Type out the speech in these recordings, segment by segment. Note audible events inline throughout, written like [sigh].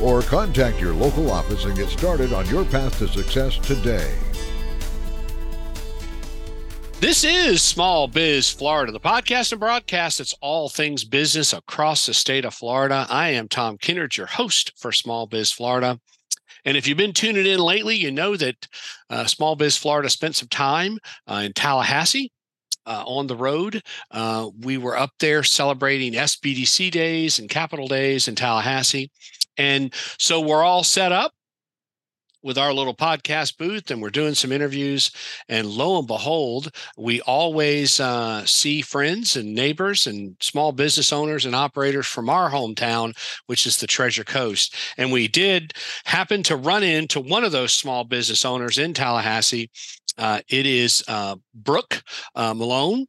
or contact your local office and get started on your path to success today. This is Small Biz Florida, the podcast and broadcast that's all things business across the state of Florida. I am Tom Kindred, your host for Small Biz Florida. And if you've been tuning in lately, you know that uh, Small Biz Florida spent some time uh, in Tallahassee uh, on the road. Uh, we were up there celebrating SBDC days and Capitol Days in Tallahassee. And so we're all set up with our little podcast booth and we're doing some interviews. And lo and behold, we always uh, see friends and neighbors and small business owners and operators from our hometown, which is the Treasure Coast. And we did happen to run into one of those small business owners in Tallahassee. Uh, it is uh, Brooke uh, Malone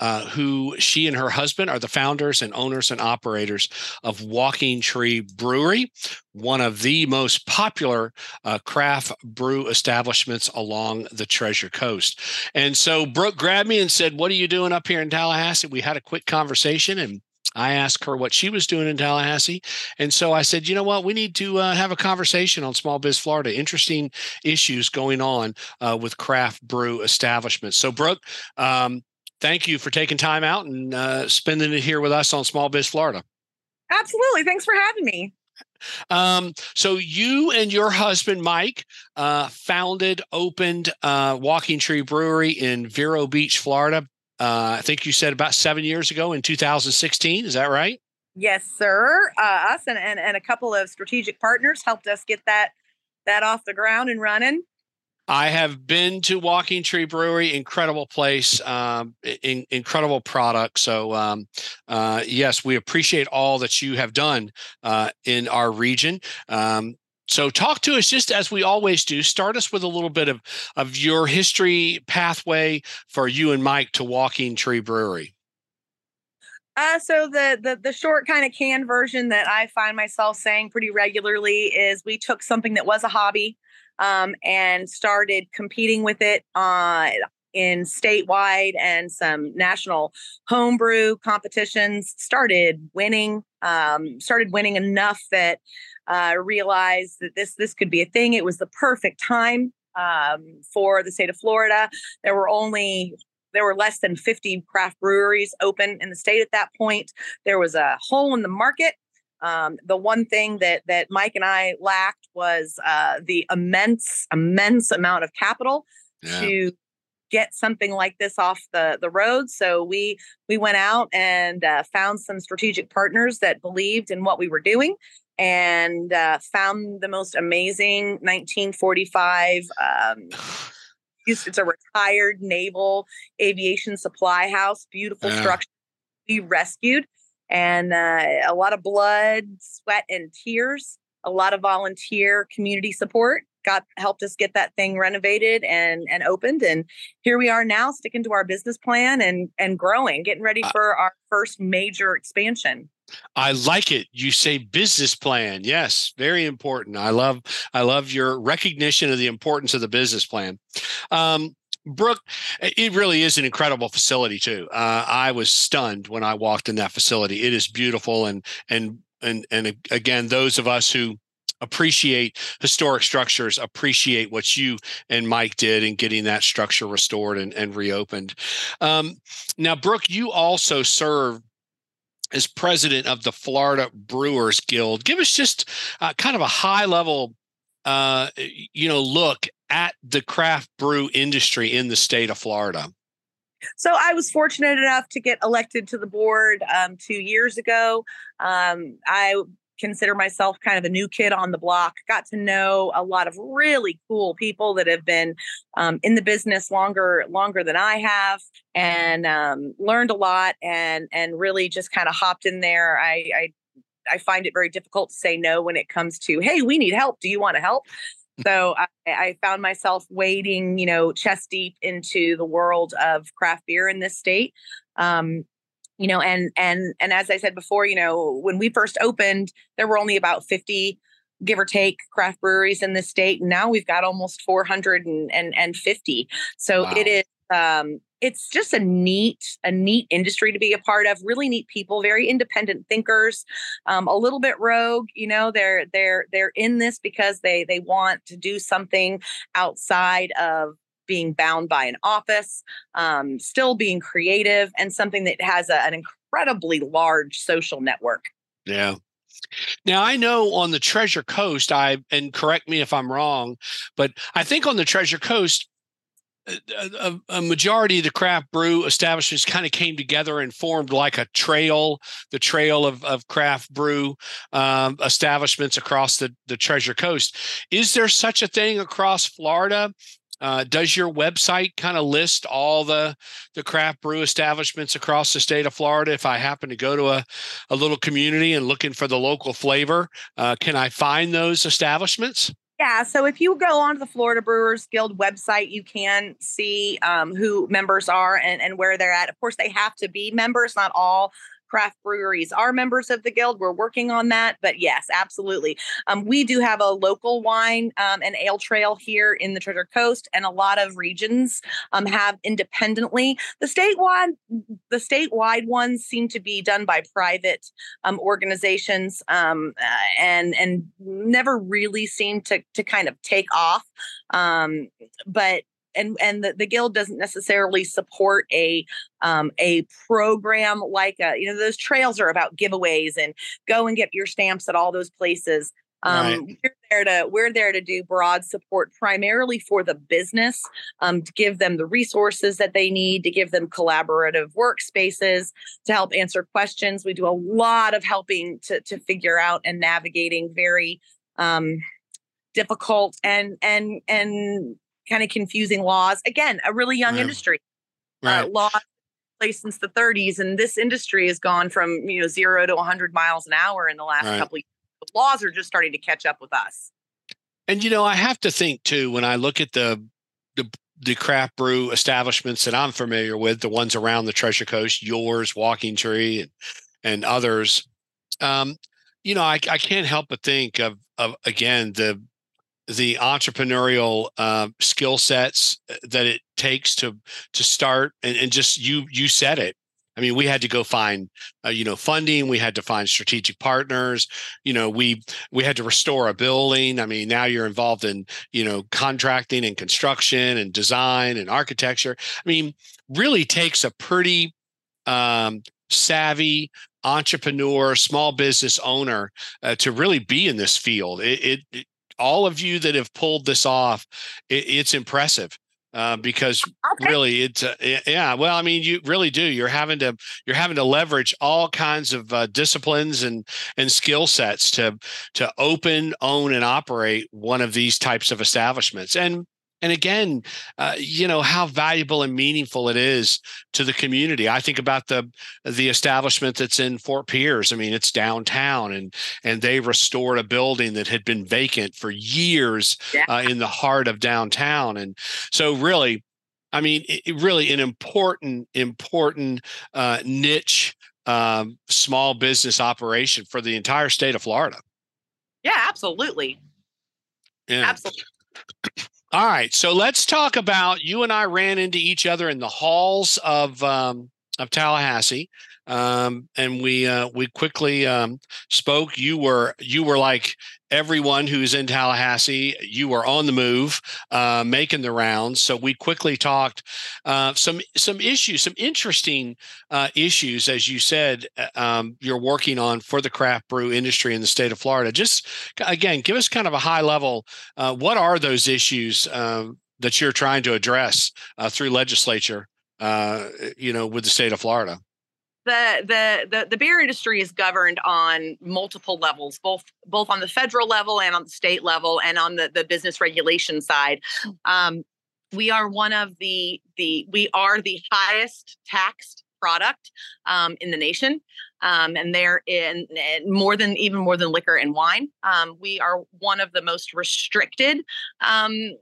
uh, who she and her husband are the founders and owners and operators of Walking Tree Brewery, one of the most popular uh, craft brew establishments along the Treasure Coast. And so Brooke grabbed me and said, What are you doing up here in Tallahassee? We had a quick conversation and I asked her what she was doing in Tallahassee. And so I said, you know what? We need to uh, have a conversation on Small Biz Florida. Interesting issues going on uh, with craft brew establishments. So, Brooke, um, thank you for taking time out and uh, spending it here with us on Small Biz Florida. Absolutely. Thanks for having me. Um, so you and your husband Mike uh, founded, opened uh, Walking Tree Brewery in Vero Beach, Florida. Uh, I think you said about seven years ago in 2016. Is that right? Yes, sir. Uh, us and, and and a couple of strategic partners helped us get that that off the ground and running. I have been to Walking Tree Brewery, incredible place, um, in, incredible product. So, um, uh, yes, we appreciate all that you have done uh, in our region. Um, so, talk to us just as we always do. Start us with a little bit of of your history pathway for you and Mike to Walking Tree Brewery. Uh, so the, the the short kind of canned version that I find myself saying pretty regularly is we took something that was a hobby um, and started competing with it uh, in statewide and some national homebrew competitions. Started winning, um, started winning enough that uh, realized that this this could be a thing. It was the perfect time um, for the state of Florida. There were only there were less than 50 craft breweries open in the state at that point. There was a hole in the market um, the one thing that that Mike and I lacked was uh, the immense, immense amount of capital yeah. to get something like this off the the road. So we we went out and uh, found some strategic partners that believed in what we were doing, and uh, found the most amazing 1945. Um, [sighs] it's a retired naval aviation supply house, beautiful yeah. structure. We rescued and uh, a lot of blood, sweat, and tears. A lot of volunteer community support got helped us get that thing renovated and and opened. And here we are now, sticking to our business plan and and growing, getting ready uh for our first major expansion. I like it. You say business plan. Yes, very important. I love I love your recognition of the importance of the business plan. Um, Brooke, it really is an incredible facility too. Uh, I was stunned when I walked in that facility. It is beautiful, and and and and again, those of us who appreciate historic structures appreciate what you and Mike did in getting that structure restored and, and reopened. Um, now, Brooke, you also serve as president of the Florida Brewers Guild. Give us just uh, kind of a high level uh, you know, look at the craft brew industry in the state of Florida? So I was fortunate enough to get elected to the board um, two years ago. Um, I consider myself kind of a new kid on the block. Got to know a lot of really cool people that have been um, in the business longer longer than I have, and um, learned a lot. And and really just kind of hopped in there. I, I I find it very difficult to say no when it comes to, hey, we need help. Do you want to help? So I, I, found myself wading, you know, chest deep into the world of craft beer in this state. Um, you know, and and and as I said before, you know, when we first opened, there were only about 50 give or take craft breweries in the state. And now we've got almost 450. So wow. it is um it's just a neat a neat industry to be a part of really neat people very independent thinkers um, a little bit rogue you know they're they're they're in this because they they want to do something outside of being bound by an office um, still being creative and something that has a, an incredibly large social network. Yeah. Now I know on the Treasure Coast, I and correct me if I'm wrong, but I think on the Treasure Coast, a, a, majority of the craft brew establishments kind of came together and formed like a trail, the trail of, of craft brew um, establishments across the, the Treasure Coast. Is there such a thing across Florida? Uh, does your website kind of list all the the craft brew establishments across the state of Florida? If I happen to go to a, a little community and looking for the local flavor, uh, can I find those establishments? Yeah, so if you go onto the Florida Brewers Guild website, you can see um, who members are and, and where they're at. Of course, they have to be members. Not all craft breweries are members of the guild. We're working on that, but yes, absolutely. Um, we do have a local wine um, and ale trail here in the Treasure Coast, and a lot of regions um, have independently. The statewide, the statewide ones seem to be done by private um, organizations, um, uh, and and never really seem to to kind of take off. Um, but and and the, the guild doesn't necessarily support a um, a program like a, you know those trails are about giveaways and go and get your stamps at all those places um, right. we're there to we're there to do broad support primarily for the business um, to give them the resources that they need to give them collaborative workspaces to help answer questions we do a lot of helping to to figure out and navigating very um, difficult and and and kind of confusing laws. Again, a really young industry. Uh, right. Uh, law place since the 30s, and this industry has gone from you know zero to 100 miles an hour in the last right. couple of years. The laws are just starting to catch up with us. And you know, I have to think too when I look at the the the craft brew establishments that I'm familiar with, the ones around the Treasure Coast, yours, Walking Tree, and and others. Um, you know, I, I can't help but think of of again the the entrepreneurial uh, skill sets uh, that it takes to to start and, and just you you said it. I mean we had to go find uh, you know funding we had to find strategic partners you know we we had to restore a building. I mean now you're involved in you know contracting and construction and design and architecture. I mean really takes a pretty um, savvy entrepreneur small business owner uh, to really be in this field. It, it, all of you that have pulled this off, it, it's impressive. Uh, because okay. really it's uh, yeah well i mean you really do you're having to you're having to leverage all kinds of uh, disciplines and and skill sets to to open own and operate one of these types of establishments and and again uh, you know how valuable and meaningful it is to the community. I think about the the establishment that's in fort pierce. I mean it's downtown and and they restored a building that had been vacant for years yeah. uh, in the heart of downtown. And so really i mean it, really an important important uh, niche um, small business operation for the entire state of florida. Yeah absolutely. Yeah. absolutely all right, so let's talk about you and I ran into each other in the halls of um, of Tallahassee, um, and we uh, we quickly um, spoke. You were you were like everyone who's in Tallahassee. You were on the move, uh, making the rounds. So we quickly talked uh, some some issues, some interesting uh, issues, as you said. Uh, um, you're working on for the craft brew industry in the state of Florida. Just again, give us kind of a high level. Uh, what are those issues that you're trying to address through legislature? you know, with the state of Florida the, the the the beer industry is governed on multiple levels, both both on the federal level and on the state level, and on the the business regulation side. Um, we are one of the the we are the highest taxed product um, in the nation um, and they're in, in, more than even more than liquor and wine. Um, we are one of the most restricted um,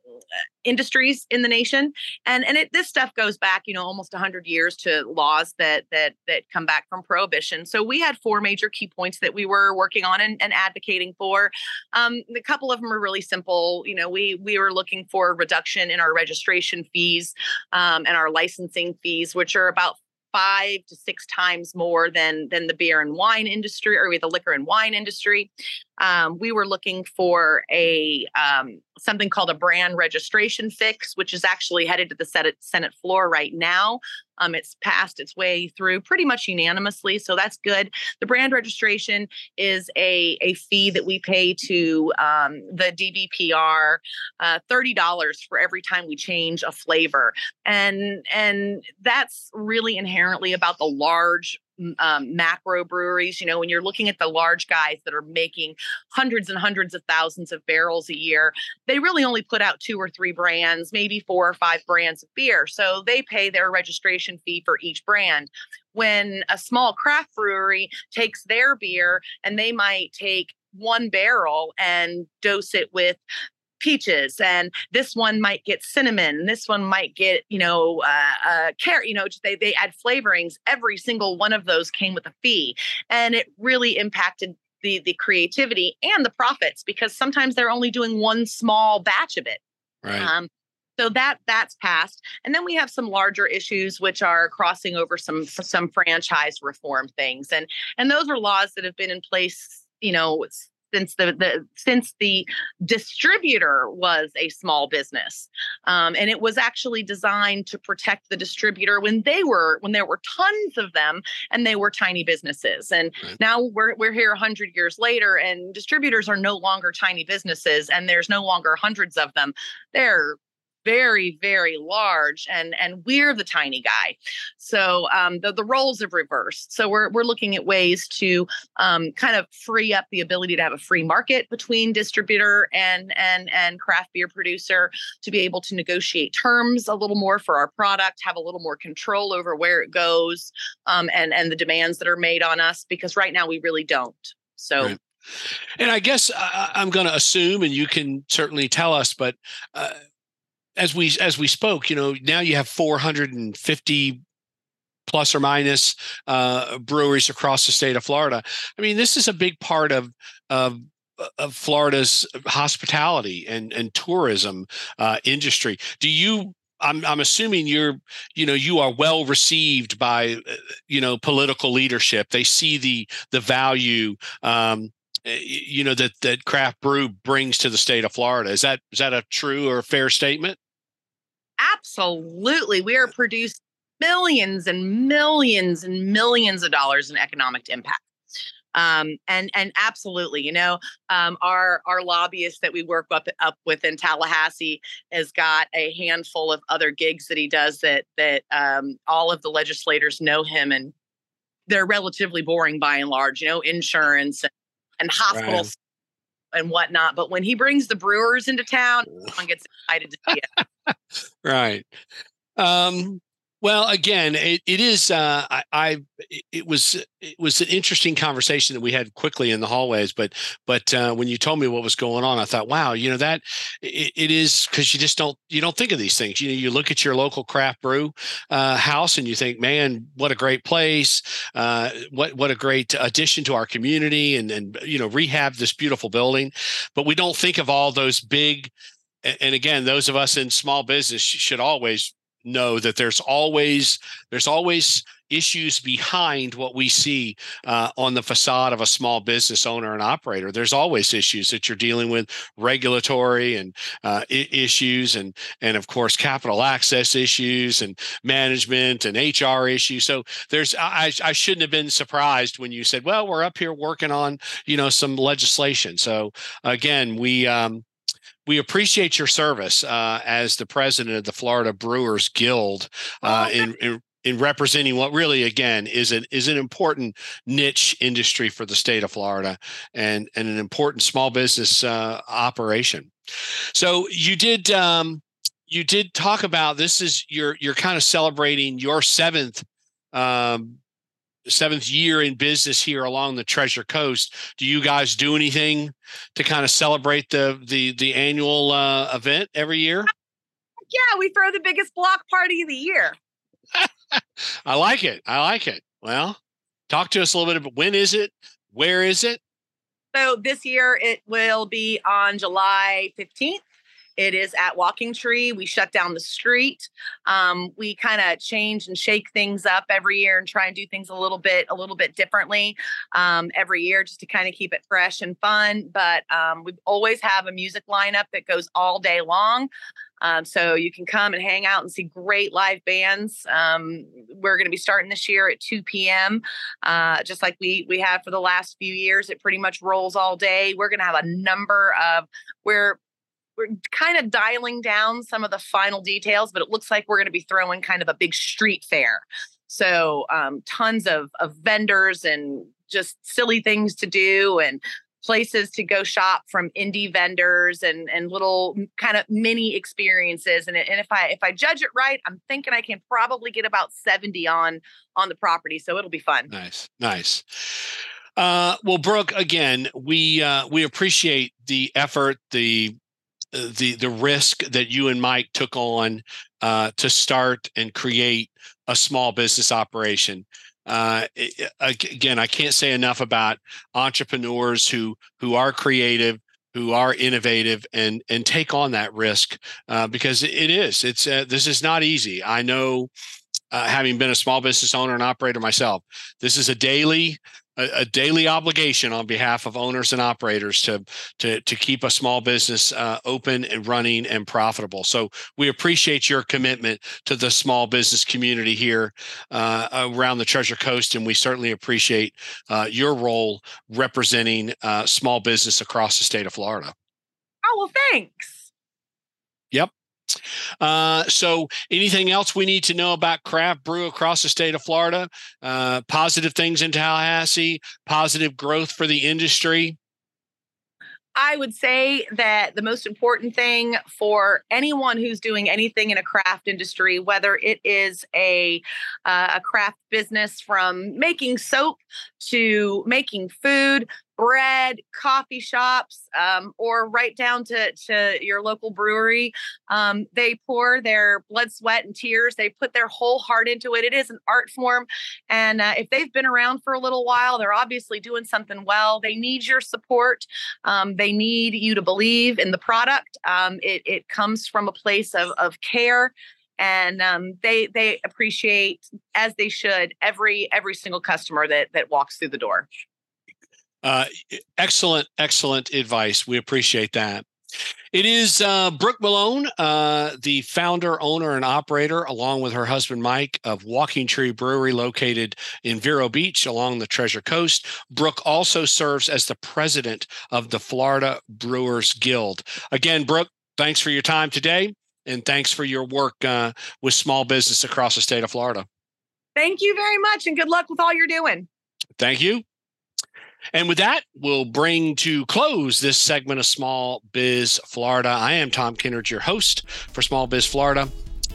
industries in the nation, and and it, this stuff goes back, you know, almost 100 years to laws that that that come back from prohibition. So we had four major key points that we were working on and, and advocating for. Um, a couple of them are really simple. You know, we we were looking for reduction in our registration fees um, and our licensing fees, which are about five to six times more than than the beer and wine industry or the liquor and wine industry. Um, we were looking for a um, something called a brand registration fix, which is actually headed to the Senate, Senate floor right now. Um, it's passed its way through pretty much unanimously, so that's good. The brand registration is a, a fee that we pay to um, the DBPR, uh, thirty dollars for every time we change a flavor, and and that's really inherently about the large um, macro breweries. You know, when you're looking at the large guys that are making hundreds and hundreds of thousands of barrels a year, they really only put out two or three brands, maybe four or five brands of beer. So they pay their registration fee for each brand. When a small craft brewery takes their beer and they might take one barrel and dose it with peaches and this one might get cinnamon this one might get you know uh, uh carrot you know they, they add flavorings. Every single one of those came with a fee and it really impacted the the creativity and the profits because sometimes they're only doing one small batch of it. Right. Um, so that that's passed and then we have some larger issues which are crossing over some some franchise reform things and and those are laws that have been in place you know since the, the since the distributor was a small business. Um, and it was actually designed to protect the distributor when they were when there were tons of them and they were tiny businesses. And right. now we're, we're here 100 years later and distributors are no longer tiny businesses and there's no longer hundreds of them. They're very very large and and we're the tiny guy. So um, the, the roles have reversed. So we're, we're looking at ways to um, kind of free up the ability to have a free market between distributor and and and craft beer producer to be able to negotiate terms a little more for our product have a little more control over where it goes um, and and the demands that are made on us because right now we really don't. So right. And I guess uh, I'm going to assume, and you can certainly tell us, but uh, as we as we spoke, you know, now you have 450 plus or minus uh, breweries across the state of Florida. I mean, this is a big part of of of Florida's hospitality and and tourism uh, industry. Do you? I'm I'm assuming you're you know you are well received by you know political leadership. They see the the value. Um, you know that that craft brew brings to the state of Florida. Is that is that a true or fair statement? Absolutely. We are producing millions and millions and millions of dollars in economic impact. Um, and and absolutely, you know, um, our our lobbyist that we work up up with in Tallahassee has got a handful of other gigs that he does that that um, all of the legislators know him, and they're relatively boring by and large. You know, insurance and, and hospitals and whatnot. But when he brings the brewers into town, everyone gets excited to see it. [laughs] right. Um, well, again, it, it is. Uh, I, I, it was it was an interesting conversation that we had quickly in the hallways. But but uh, when you told me what was going on, I thought, wow, you know that it, it is because you just don't you don't think of these things. You know, you look at your local craft brew uh, house and you think, man, what a great place! Uh, what what a great addition to our community, and and you know, rehab this beautiful building. But we don't think of all those big and again those of us in small business should always know that there's always there's always issues behind what we see uh, on the facade of a small business owner and operator. There's always issues that you're dealing with, regulatory and uh, I- issues, and and of course capital access issues and management and HR issues. So there's I, I shouldn't have been surprised when you said, well, we're up here working on you know some legislation. So again, we um, we appreciate your service uh, as the president of the Florida Brewers Guild uh, oh, in, in, in representing what really again is an is an important niche industry for the state of Florida and and an important small business uh, operation. So you did um, you did talk about this is you're you're kind of celebrating your seventh um, seventh year in business here along the Treasure Coast. Do you guys do anything to kind of celebrate the the the annual uh, event every year? Yeah, we throw the biggest block party of the year. [laughs] I like it. I like it. Well, talk to us a little bit about when is it? Where is it? So this year it will be on July 15th. It is at Walking Tree. We shut down the street. Um, we kind of change and shake things up every year and try and do things a little bit, a little bit differently um, every year, just to kind of keep it fresh and fun. But um, we always have a music lineup that goes all day long. Um, so you can come and hang out and see great live bands. Um, we're going to be starting this year at 2 p.m. Uh, just like we we have for the last few years. It pretty much rolls all day. We're going to have a number of where we're kind of dialing down some of the final details, but it looks like we're going to be throwing kind of a big street fair. So um, tons of, of vendors and just silly things to do and places to go shop from indie vendors and and little kind of mini experiences. And, and if i if i judge it right i'm thinking i can probably get about 70 on on the property so it'll be fun. Nice nice. Uh, well brooke again we uh, we appreciate the effort the the the risk that you and Mike took on uh, to start and create a small business operation. Uh, again, I can't say enough about entrepreneurs who who are creative, who are innovative, and and take on that risk uh, because it is. It's uh, this is not easy. I know, uh, having been a small business owner and operator myself, this is a daily a, a, daily obligation on behalf of owners and operators to to to keep a small business uh, open and running and profitable. So we appreciate your commitment to the small business community here uh, around the Treasure Coast, and we certainly appreciate uh, your role representing uh, small business across the state of Florida. Oh well, thanks. Uh, so, anything else we need to know about craft brew across the state of Florida? Uh, positive things in Tallahassee, positive growth for the industry. I would say that the most important thing for anyone who's doing anything in a craft industry, whether it is a uh, a craft business from making soap to making food bread, coffee shops, um, or right down to, to your local brewery. Um, they pour their blood, sweat, and tears. They put their whole heart into it. It is an art form. And uh, if they've been around for a little while, they're obviously doing something well. They need your support. Um, they need you to believe in the product. Um, it, it comes from a place of, of care and um, they they appreciate as they should every every single customer that that walks through the door uh, excellent, excellent advice. We appreciate that. It is uh, Brooke Malone, uh, the founder, owner, and operator, along with her husband Mike, of Walking Tree Brewery, located in Vero Beach along the Treasure Coast. Brooke also serves as the president of the Florida Brewers Guild. Again, Brooke, thanks for your time today, and thanks for your work uh, with small business across the state of Florida. Thank you very much, and good luck with all you're doing. Thank you. And with that, we'll bring to close this segment of Small Biz Florida. I am Tom Kindred, your host for Small Biz Florida.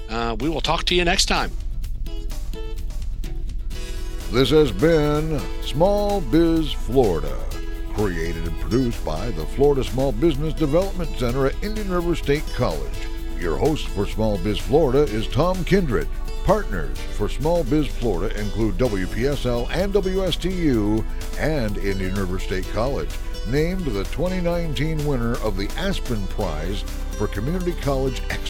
Uh, we will talk to you next time. This has been Small Biz Florida, created and produced by the Florida Small Business Development Center at Indian River State College. Your host for Small Biz Florida is Tom Kindred. Partners for Small Biz Florida include WPSL and WSTU and Indian River State College, named the 2019 winner of the Aspen Prize for Community College Excellence.